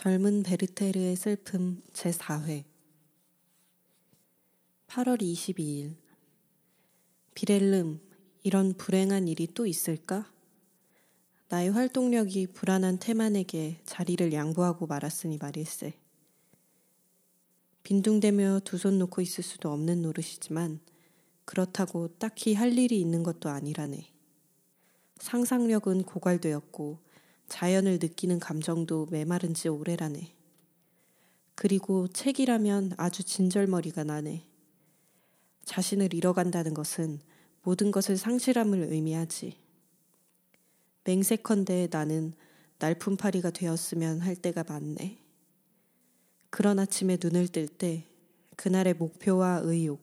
젊은 베르테르의 슬픔 제4회 8월 22일 비렐름, 이런 불행한 일이 또 있을까? 나의 활동력이 불안한 태만에게 자리를 양보하고 말았으니 말일세. 빈둥대며 두 손 놓고 있을 수도 없는 노릇이지만 그렇다고 딱히 할 일이 있는 것도 아니라네. 상상력은 고갈되었고 자연을 느끼는 감정도 메마른 지 오래라네. 그리고 책이라면 아주 진절머리가 나네. 자신을 잃어간다는 것은 모든 것을 상실함을 의미하지. 맹세컨대 나는 날품파리가 되었으면 할 때가 많네. 그런 아침에 눈을 뜰 때 그날의 목표와 의욕,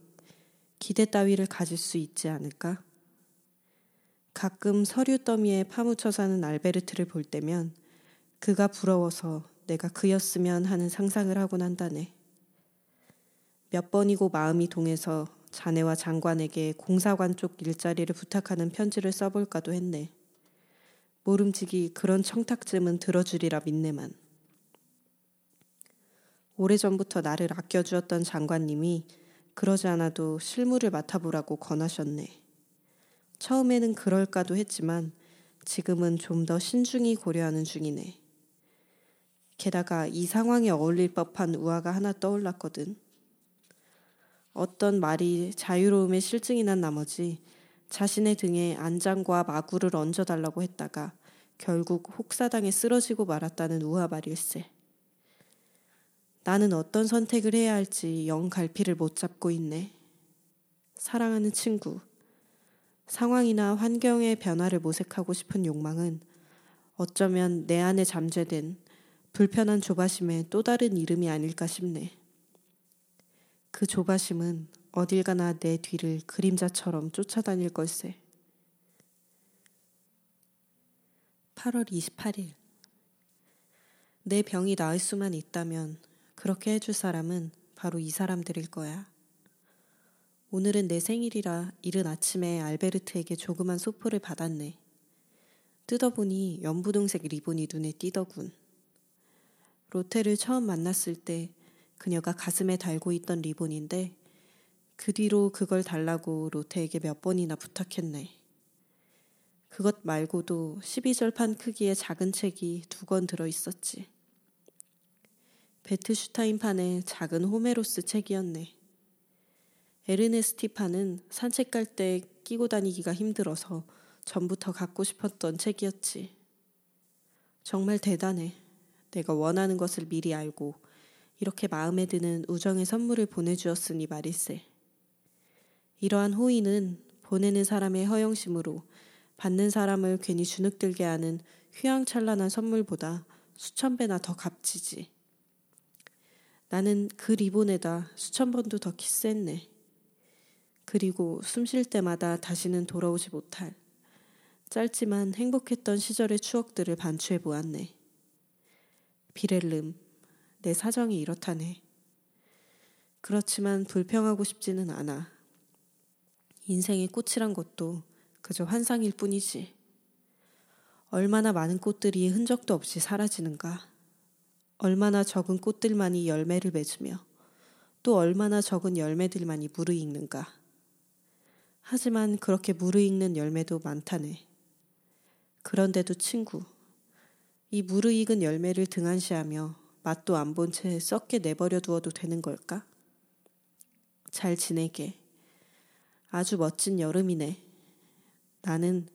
기대 따위를 가질 수 있지 않을까? 가끔 서류 더미에 파묻혀 사는 알베르트를 볼 때면 그가 부러워서 내가 그였으면 하는 상상을 하곤 한다네. 몇 번이고 마음이 동해서 자네와 장관에게 공사관 쪽 일자리를 부탁하는 편지를 써볼까도 했네. 모름지기 그런 청탁쯤은 들어주리라 믿네만. 오래전부터 나를 아껴주었던 장관님이 그러지 않아도 실무를 맡아보라고 권하셨네. 처음에는 그럴까도 했지만 지금은 좀 더 신중히 고려하는 중이네. 게다가 이 상황에 어울릴 법한 우화가 하나 떠올랐거든. 어떤 말이 자유로움의 실증이 난 나머지 자신의 등에 안장과 마구를 얹어달라고 했다가 결국 혹사당에 쓰러지고 말았다는 우화 말일세. 나는 어떤 선택을 해야 할지 영 갈피를 못 잡고 있네. 사랑하는 친구. 상황이나 환경의 변화를 모색하고 싶은 욕망은 어쩌면 내 안에 잠재된 불편한 조바심의 또 다른 이름이 아닐까 싶네. 그 조바심은 어딜 가나 내 뒤를 그림자처럼 쫓아다닐 걸세. 8월 28일. 내 병이 나을 수만 있다면 그렇게 해줄 사람은 바로 이 사람들일 거야. 오늘은 내 생일이라 이른 아침에 알베르트에게 조그만 소포를 받았네. 뜯어보니 연부동색 리본이 눈에 띄더군. 로테를 처음 만났을 때 그녀가 가슴에 달고 있던 리본인데 그 뒤로 그걸 달라고 로테에게 몇 번이나 부탁했네. 그것 말고도 12절판 크기의 작은 책이 두 권 들어 있었지. 베트슈타인판의 작은 호메로스 책이었네. 에르네스티파는 산책 갈 때 끼고 다니기가 힘들어서 전부터 갖고 싶었던 책이었지. 정말 대단해. 내가 원하는 것을 미리 알고 이렇게 마음에 드는 우정의 선물을 보내주었으니 말일세. 이러한 호의는 보내는 사람의 허영심으로 받는 사람을 괜히 주눅들게 하는 휘황찬란한 선물보다 수천 배나 더 값지지. 나는 그 리본에다 수천 번도 더 키스했네. 그리고 숨 쉴 때마다 다시는 돌아오지 못할 짧지만 행복했던 시절의 추억들을 반추해 보았네. 비렐름, 내 사정이 이렇다네. 그렇지만 불평하고 싶지는 않아. 인생의 꽃이란 것도 그저 환상일 뿐이지. 얼마나 많은 꽃들이 흔적도 없이 사라지는가. 얼마나 적은 꽃들만이 열매를 맺으며 또 얼마나 적은 열매들만이 무르익는가. 하지만 그렇게 무르익는 열매도 많다네. 그런데도 친구, 이 무르익은 열매를 등한시하며 맛도 안 본 채 썩게 내버려 두어도 되는 걸까? 잘 지내게. 아주 멋진 여름이네. 나는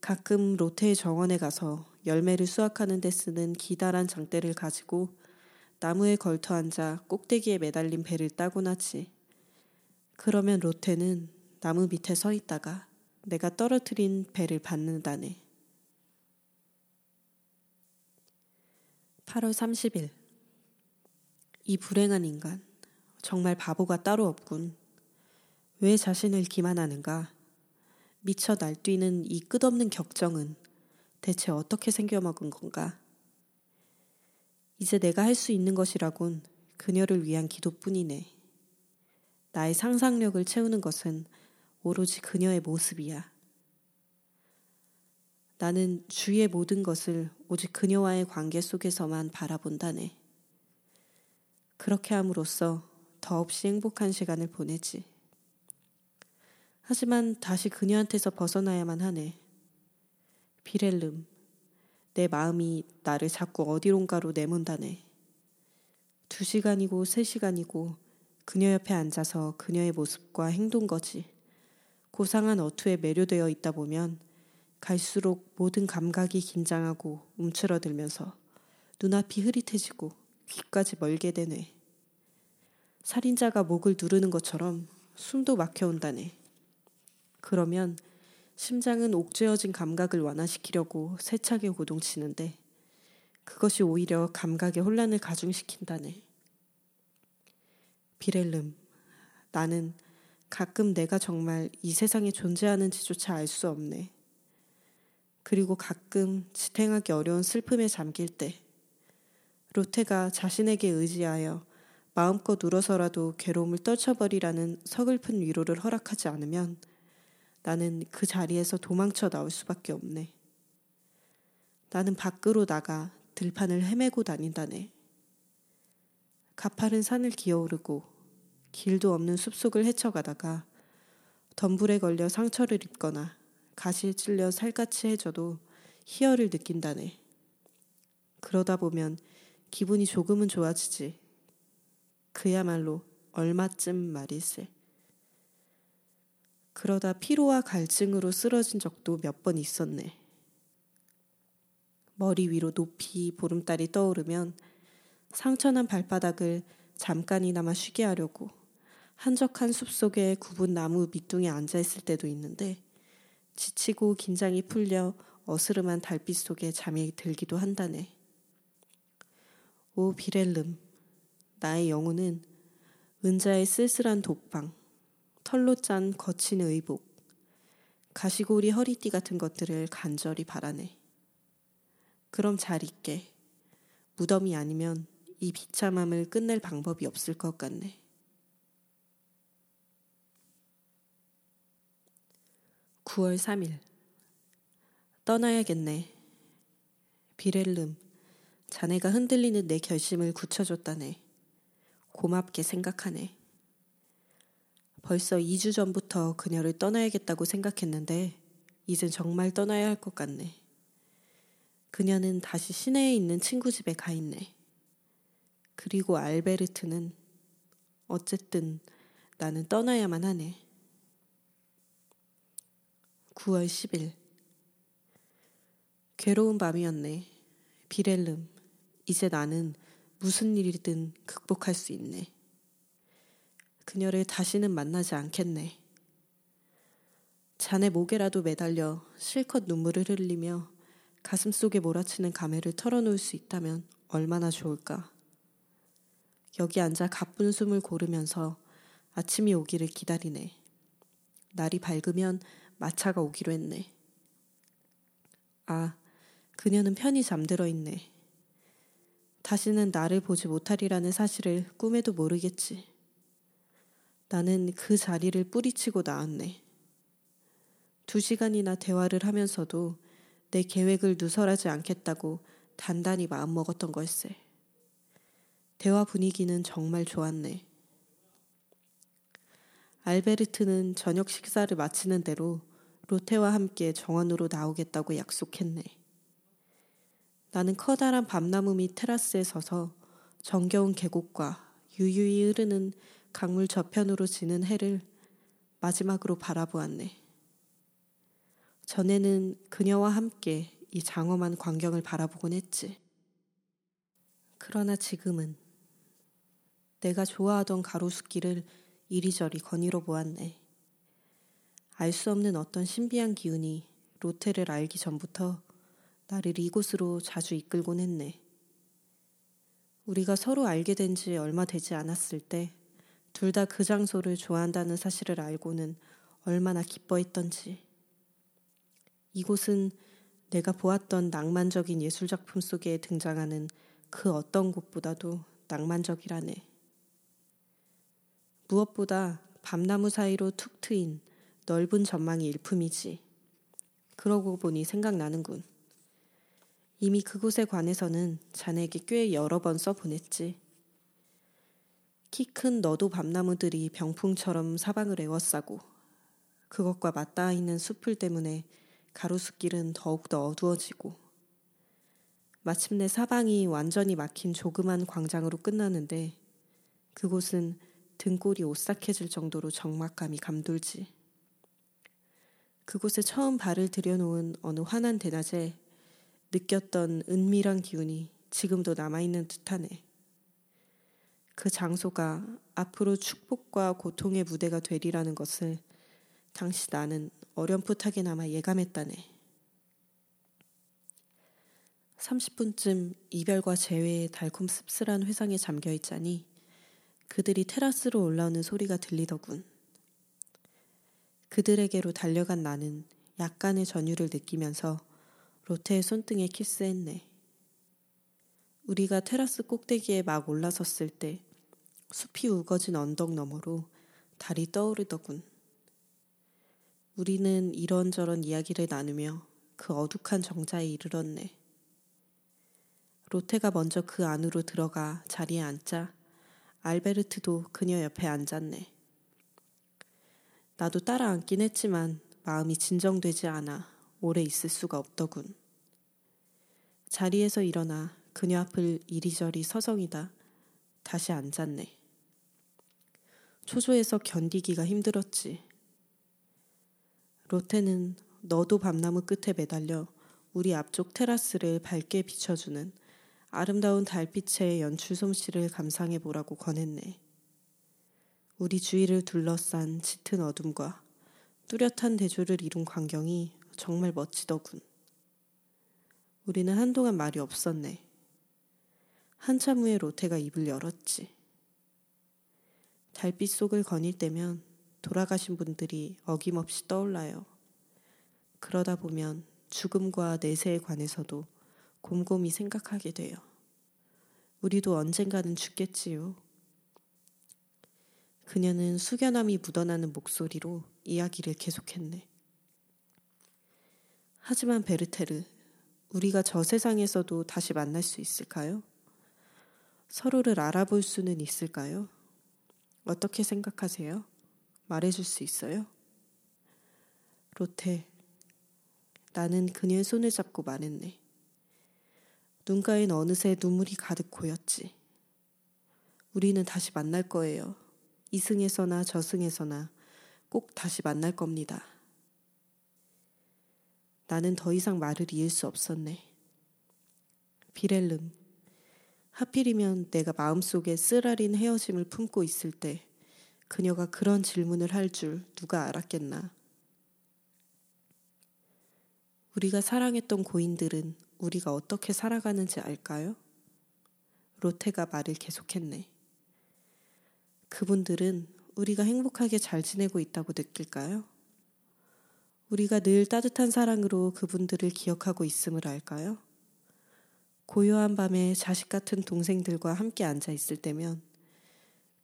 가끔 로테의 정원에 가서 열매를 수확하는 데 쓰는 기다란 장대를 가지고 나무에 걸터 앉아 꼭대기에 매달린 배를 따곤 하지. 그러면 로테는 나무 밑에 서 있다가 내가 떨어뜨린 배를 받는다네. 8월 30일. 이 불행한 인간. 정말 바보가 따로 없군. 왜 자신을 기만하는가? 미쳐 날뛰는 이 끝없는 격정은 대체 어떻게 생겨먹은 건가? 이제 내가 할 수 있는 것이라곤 그녀를 위한 기도뿐이네. 나의 상상력을 채우는 것은 오로지 그녀의 모습이야. 나는 주위의 모든 것을 오직 그녀와의 관계 속에서만 바라본다네. 그렇게 함으로써 더없이 행복한 시간을 보내지. 하지만 다시 그녀한테서 벗어나야만 하네. 비렐름, 내 마음이 나를 자꾸 어디론가로 내몬다네. 두 시간이고 세 시간이고 그녀 옆에 앉아서 그녀의 모습과 행동 거지. 고상한 어투에 매료되어 있다 보면 갈수록 모든 감각이 긴장하고 움츠러들면서 눈앞이 흐릿해지고 귀까지 멀게 되네. 살인자가 목을 누르는 것처럼 숨도 막혀온다네. 그러면 심장은 옥죄어진 감각을 완화시키려고 세차게 고동치는데 그것이 오히려 감각의 혼란을 가중시킨다네. 비렐름, 나는 가끔 내가 정말 이 세상에 존재하는지조차 알 수 없네. 그리고 가끔 지탱하기 어려운 슬픔에 잠길 때, 로테가 자신에게 의지하여 마음껏 울어서라도 괴로움을 떨쳐버리라는 서글픈 위로를 허락하지 않으면 나는 그 자리에서 도망쳐 나올 수밖에 없네. 나는 밖으로 나가 들판을 헤매고 다닌다네. 가파른 산을 기어오르고 길도 없는 숲속을 헤쳐가다가 덤불에 걸려 상처를 입거나 가시에 찔려 살갗이 해져도 희열을 느낀다네. 그러다 보면 기분이 조금은 좋아지지. 그야말로 얼마쯤 말일세. 그러다 피로와 갈증으로 쓰러진 적도 몇 번 있었네. 머리 위로 높이 보름달이 떠오르면 상처난 발바닥을 잠깐이나마 쉬게 하려고 한적한 숲속에 굽은 나무 밑둥에 앉아 있을 때도 있는데 지치고 긴장이 풀려 어스름한 달빛 속에 잠이 들기도 한다네. 오 비렐름, 나의 영혼은 은자의 쓸쓸한 독방, 털로 짠 거친 의복, 가시고리 허리띠 같은 것들을 간절히 바라네. 그럼 잘 있게. 무덤이 아니면 이 비참함을 끝낼 방법이 없을 것 같네. (9월 3일) 떠나야겠네. 비렐름, 자네가 흔들리는 내 결심을 굳혀줬다네. 고맙게 생각하네. 벌써 2주 전부터 그녀를 떠나야겠다고 생각했는데 이젠 정말 떠나야 할 것 같네. 그녀는 다시 시내에 있는 친구 집에 가 있네. 그리고 알베르트는 어쨌든 나는 떠나야만 하네. 9월 10일. 괴로운 밤이었네. 비렐름, 이제 나는 무슨 일이든 극복할 수 있네. 그녀를 다시는 만나지 않겠네. 잔의 목에라도 매달려 실컷 눈물을 흘리며 가슴 속에 몰아치는 감회를 털어놓을 수 있다면 얼마나 좋을까. 여기 앉아 가쁜 숨을 고르면서 아침이 오기를 기다리네. 날이 밝으면 마차가 오기로 했네. 아, 그녀는 편히 잠들어 있네. 다시는 나를 보지 못하리라는 사실을 꿈에도 모르겠지. 나는 그 자리를 뿌리치고 나왔네. 두 시간이나 대화를 하면서도 내 계획을 누설하지 않겠다고 단단히 마음먹었던 걸세. 대화 분위기는 정말 좋았네. 알베르트는 저녁 식사를 마치는 대로 로테와 함께 정원으로 나오겠다고 약속했네. 나는 커다란 밤나무 밑 테라스에 서서 정겨운 계곡과 유유히 흐르는 강물 저편으로 지는 해를 마지막으로 바라보았네. 전에는 그녀와 함께 이 장엄한 광경을 바라보곤 했지. 그러나 지금은 내가 좋아하던 가로수길을 이리저리 거닐어 보았네. 알 수 없는 어떤 신비한 기운이 로테를 알기 전부터 나를 이곳으로 자주 이끌곤 했네. 우리가 서로 알게 된 지 얼마 되지 않았을 때 둘 다 그 장소를 좋아한다는 사실을 알고는 얼마나 기뻐했던지. 이곳은 내가 보았던 낭만적인 예술작품 속에 등장하는 그 어떤 곳보다도 낭만적이라네. 무엇보다 밤나무 사이로 툭 트인 넓은 전망이 일품이지. 그러고 보니 생각나는군. 이미 그곳에 관해서는 자네에게 꽤 여러 번 써보냈지. 키 큰 너도 밤나무들이 병풍처럼 사방을 에워싸고 그것과 맞닿아 있는 숲을 때문에 가로수길은 더욱더 어두워지고 마침내 사방이 완전히 막힌 조그만 광장으로 끝나는데 그곳은 등골이 오싹해질 정도로 적막감이 감돌지. 그곳에 처음 발을 들여놓은 어느 환한 대낮에 느꼈던 은밀한 기운이 지금도 남아있는 듯하네. 그 장소가 앞으로 축복과 고통의 무대가 되리라는 것을 당시 나는 어렴풋하게나마 예감했다네. 30분쯤 이별과 재회의 달콤 씁쓸한 회상에 잠겨 있자니 그들이 테라스로 올라오는 소리가 들리더군. 그들에게로 달려간 나는 약간의 전율을 느끼면서 로테의 손등에 키스했네. 우리가 테라스 꼭대기에 막 올라섰을 때 숲이 우거진 언덕 너머로 달이 떠오르더군. 우리는 이런저런 이야기를 나누며 그 어둑한 정자에 이르렀네. 로테가 먼저 그 안으로 들어가 자리에 앉자 알베르트도 그녀 옆에 앉았네. 나도 따라 앉긴 했지만 마음이 진정되지 않아 오래 있을 수가 없더군. 자리에서 일어나 그녀 앞을 이리저리 서성이다 다시 앉았네. 초조해서 견디기가 힘들었지. 로테는 너도 밤나무 끝에 매달려 우리 앞쪽 테라스를 밝게 비춰주는 아름다운 달빛의 연출 솜씨를 감상해 보라고 권했네. 우리 주위를 둘러싼 짙은 어둠과 뚜렷한 대조를 이룬 광경이 정말 멋지더군. 우리는 한동안 말이 없었네. 한참 후에 로테가 입을 열었지. 달빛 속을 거닐 때면 돌아가신 분들이 어김없이 떠올라요. 그러다 보면 죽음과 내세에 관해서도 곰곰이 생각하게 돼요. 우리도 언젠가는 죽겠지요. 그녀는 숙연함이 묻어나는 목소리로 이야기를 계속했네. 하지만 베르테르, 우리가 저 세상에서도 다시 만날 수 있을까요? 서로를 알아볼 수는 있을까요? 어떻게 생각하세요? 말해줄 수 있어요? 로테, 나는 그녀의 손을 잡고 말했네. 눈가엔 어느새 눈물이 가득 고였지. 우리는 다시 만날 거예요. 이승에서나 저승에서나 꼭 다시 만날 겁니다. 나는 더 이상 말을 이을 수 없었네. 비렐름, 하필이면 내가 마음속에 쓰라린 헤어짐을 품고 있을 때 그녀가 그런 질문을 할 줄 누가 알았겠나. 우리가 사랑했던 고인들은 우리가 어떻게 살아가는지 알까요? 로테가 말을 계속했네. 그분들은 우리가 행복하게 잘 지내고 있다고 느낄까요? 우리가 늘 따뜻한 사랑으로 그분들을 기억하고 있음을 알까요? 고요한 밤에 자식 같은 동생들과 함께 앉아 있을 때면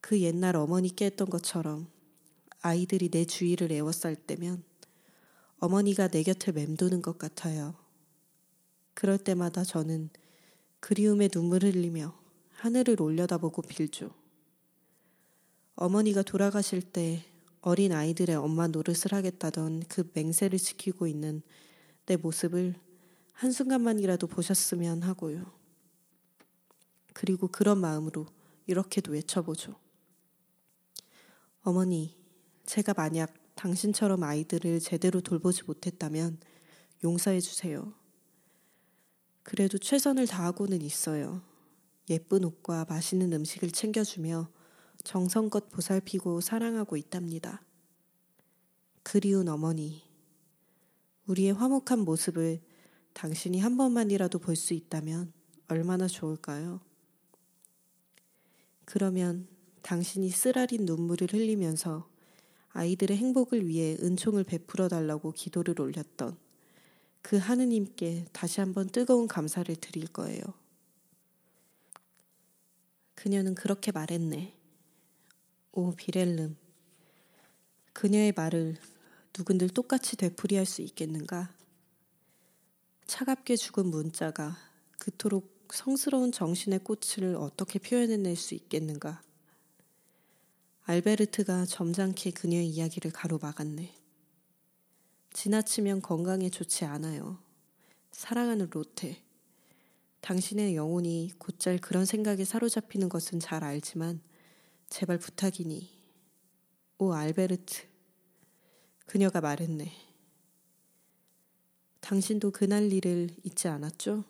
그 옛날 어머니께 했던 것처럼 아이들이 내 주위를 에워쌀 때면 어머니가 내 곁을 맴도는 것 같아요. 그럴 때마다 저는 그리움의 눈물을 흘리며 하늘을 올려다보고 빌죠. 어머니가 돌아가실 때 어린 아이들의 엄마 노릇을 하겠다던 그 맹세를 지키고 있는 내 모습을 한순간만이라도 보셨으면 하고요. 그리고 그런 마음으로 이렇게도 외쳐보죠. 어머니, 제가 만약 당신처럼 아이들을 제대로 돌보지 못했다면 용서해 주세요. 그래도 최선을 다하고는 있어요. 예쁜 옷과 맛있는 음식을 챙겨주며 정성껏 보살피고 사랑하고 있답니다. 그리운 어머니, 우리의 화목한 모습을 당신이 한 번만이라도 볼 수 있다면 얼마나 좋을까요? 그러면 당신이 쓰라린 눈물을 흘리면서 아이들의 행복을 위해 은총을 베풀어 달라고 기도를 올렸던 그 하느님께 다시 한번 뜨거운 감사를 드릴 거예요. 그녀는 그렇게 말했네. 오 비렐름. 그녀의 말을 누군들 똑같이 되풀이할 수 있겠는가? 차갑게 죽은 문자가 그토록 성스러운 정신의 꽃을 어떻게 표현해낼 수 있겠는가? 알베르트가 점잖게 그녀의 이야기를 가로막았네. 지나치면 건강에 좋지 않아요. 사랑하는 로테. 당신의 영혼이 곧잘 그런 생각에 사로잡히는 것은 잘 알지만 제발 부탁이니. 오 알베르트. 그녀가 말했네. 당신도 그날 일을 잊지 않았죠?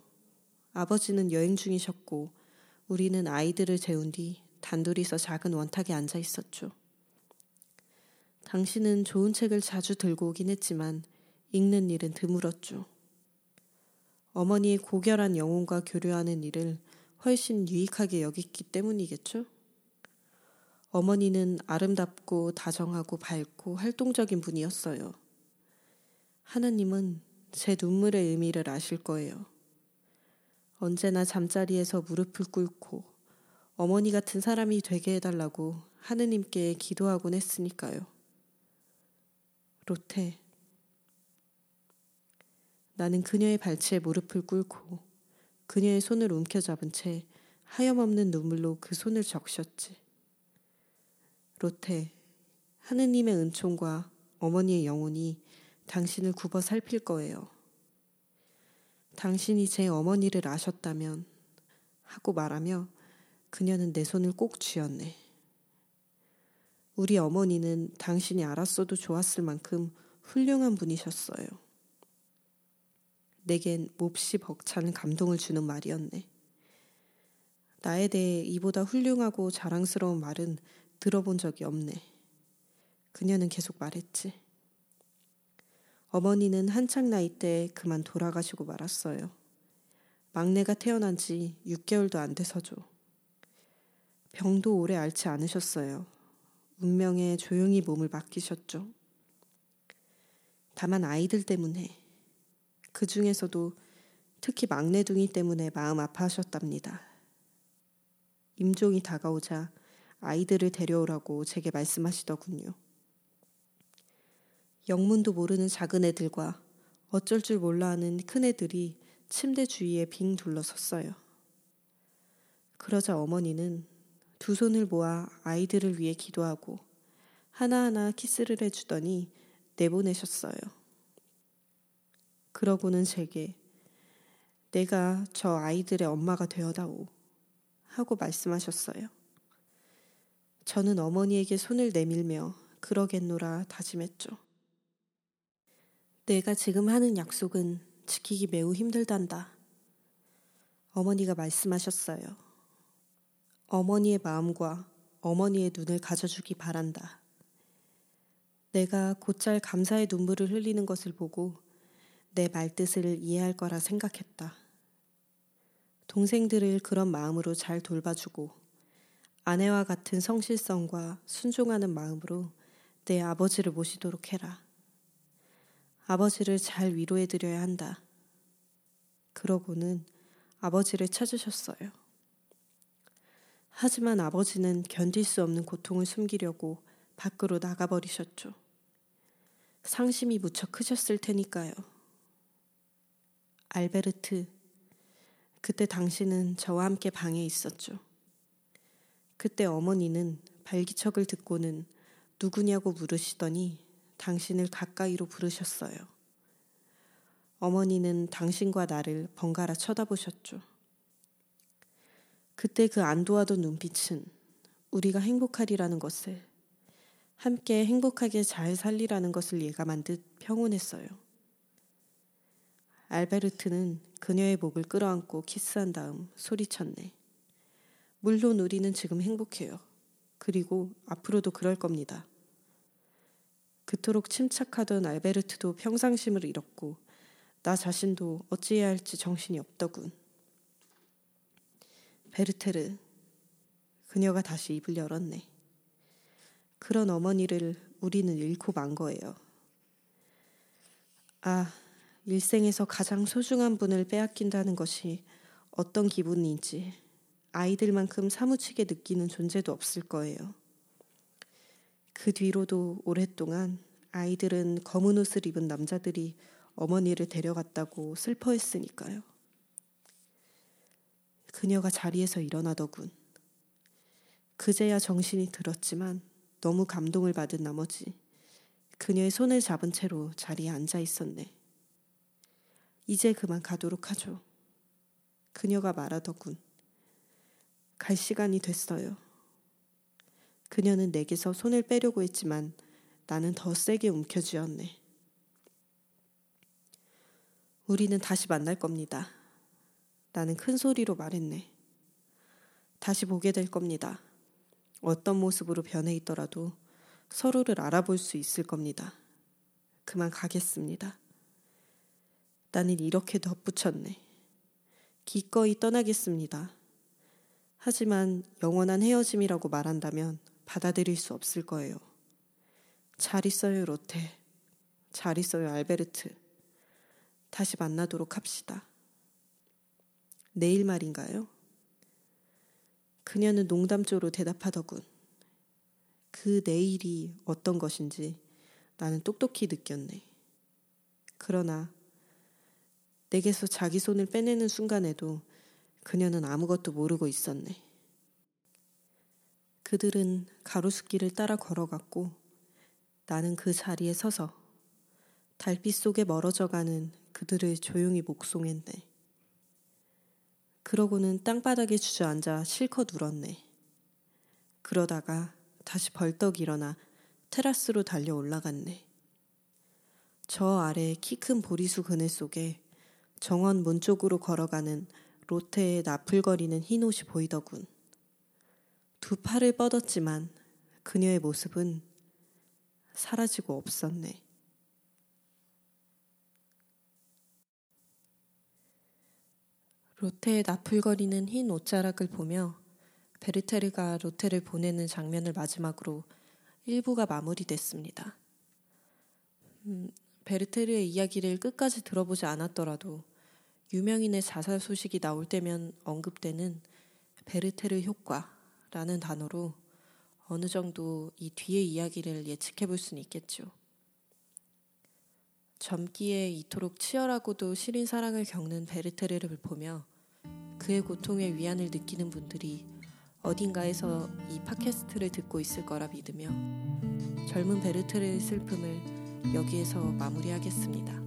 아버지는 여행 중이셨고 우리는 아이들을 재운 뒤 단둘이서 작은 원탁에 앉아 있었죠. 당신은 좋은 책을 자주 들고 오긴 했지만 읽는 일은 드물었죠. 어머니의 고결한 영혼과 교류하는 일을 훨씬 유익하게 여겼기 때문이겠죠? 어머니는 아름답고 다정하고 밝고 활동적인 분이었어요. 하나님은 제 눈물의 의미를 아실 거예요. 언제나 잠자리에서 무릎을 꿇고 어머니 같은 사람이 되게 해달라고 하느님께 기도하곤 했으니까요. 로테. 나는 그녀의 발치에 무릎을 꿇고 그녀의 손을 움켜잡은 채 하염없는 눈물로 그 손을 적셨지. 로테, 하느님의 은총과 어머니의 영혼이 당신을 굽어 살필 거예요. 당신이 제 어머니를 아셨다면 하고 말하며 그녀는 내 손을 꼭 쥐었네. 우리 어머니는 당신이 알았어도 좋았을 만큼 훌륭한 분이셨어요. 내겐 몹시 벅찬 감동을 주는 말이었네. 나에 대해 이보다 훌륭하고 자랑스러운 말은 들어본 적이 없네. 그녀는 계속 말했지. 어머니는 한창 나이 때 그만 돌아가시고 말았어요. 막내가 태어난 지 6개월도 안 돼서죠. 병도 오래 앓지 않으셨어요. 운명에 조용히 몸을 맡기셨죠. 다만 아이들 때문에 그 중에서도 특히 막내둥이 때문에 마음 아파하셨답니다. 임종이 다가오자 아이들을 데려오라고 제게 말씀하시더군요. 영문도 모르는 작은 애들과 어쩔 줄 몰라 하는 큰 애들이 침대 주위에 빙 둘러섰어요. 그러자 어머니는 두 손을 모아 아이들을 위해 기도하고 하나하나 키스를 해주더니 내보내셨어요. 그러고는 제게 내가 저 아이들의 엄마가 되어다오 하고 말씀하셨어요. 저는 어머니에게 손을 내밀며 그러겠노라 다짐했죠. 내가 지금 하는 약속은 지키기 매우 힘들단다. 어머니가 말씀하셨어요. 어머니의 마음과 어머니의 눈을 가져주기 바란다. 내가 곧잘 감사의 눈물을 흘리는 것을 보고 내 말뜻을 이해할 거라 생각했다. 동생들을 그런 마음으로 잘 돌봐주고 아내와 같은 성실성과 순종하는 마음으로 내 아버지를 모시도록 해라. 아버지를 잘 위로해 드려야 한다. 그러고는 아버지를 찾으셨어요. 하지만 아버지는 견딜 수 없는 고통을 숨기려고 밖으로 나가버리셨죠. 상심이 무척 크셨을 테니까요. 알베르트, 그때 당신은 저와 함께 방에 있었죠. 그때 어머니는 발기척을 듣고는 누구냐고 물으시더니 당신을 가까이로 부르셨어요. 어머니는 당신과 나를 번갈아 쳐다보셨죠. 그때 그 안도하던 눈빛은 우리가 행복하리라는 것을 함께 행복하게 잘 살리라는 것을 예감한 듯 평온했어요. 알베르트는 그녀의 목을 끌어안고 키스한 다음 소리쳤네. 물론 우리는 지금 행복해요. 그리고 앞으로도 그럴 겁니다. 그토록 침착하던 알베르트도 평상심을 잃었고 나 자신도 어찌해야 할지 정신이 없더군. 베르테르, 그녀가 다시 입을 열었네. 그런 어머니를 우리는 잃고 만 거예요. 아, 일생에서 가장 소중한 분을 빼앗긴다는 것이 어떤 기분인지 아이들만큼 사무치게 느끼는 존재도 없을 거예요. 그 뒤로도 오랫동안 아이들은 검은 옷을 입은 남자들이 어머니를 데려갔다고 슬퍼했으니까요. 그녀가 자리에서 일어나더군. 그제야 정신이 들었지만 너무 감동을 받은 나머지 그녀의 손을 잡은 채로 자리에 앉아 있었네. 이제 그만 가도록 하죠. 그녀가 말하더군. 갈 시간이 됐어요. 그녀는 내게서 손을 빼려고 했지만 나는 더 세게 움켜쥐었네. 우리는 다시 만날 겁니다. 나는 큰 소리로 말했네. 다시 보게 될 겁니다. 어떤 모습으로 변해 있더라도 서로를 알아볼 수 있을 겁니다. 그만 가겠습니다. 나는 이렇게 덧붙였네. 기꺼이 떠나겠습니다. 하지만 영원한 헤어짐이라고 말한다면 받아들일 수 없을 거예요. 잘 있어요, 로테. 잘 있어요, 알베르트. 다시 만나도록 합시다. 내일 말인가요? 그녀는 농담조로 대답하더군. 그 내일이 어떤 것인지 나는 똑똑히 느꼈네. 그러나 내게서 자기 손을 빼내는 순간에도 그녀는 아무것도 모르고 있었네. 그들은 가로수길을 따라 걸어갔고 나는 그 자리에 서서 달빛 속에 멀어져가는 그들을 조용히 목송했네. 그러고는 땅바닥에 주저앉아 실컷 울었네. 그러다가 다시 벌떡 일어나 테라스로 달려 올라갔네. 저 아래 키 큰 보리수 그늘 속에 정원 문 쪽으로 걸어가는 로테의 나풀거리는 흰 옷이 보이더군. 두 팔을 뻗었지만 그녀의 모습은 사라지고 없었네. 로테의 나풀거리는 흰 옷자락을 보며 베르테르가 로테를 보내는 장면을 마지막으로 일부가 마무리됐습니다. 음, 베르테르의 이야기를 끝까지 들어보지 않았더라도 유명인의 자살 소식이 나올 때면 언급되는 베르테르 효과라는 단어로 어느 정도 이 뒤의 이야기를 예측해 볼 수는 있겠죠. 젊기에 이토록 치열하고도 시린 사랑을 겪는 베르테르를 보며 그의 고통에 위안을 느끼는 분들이 어딘가에서 이 팟캐스트를 듣고 있을 거라 믿으며 젊은 베르테르의 슬픔을 여기에서 마무리하겠습니다.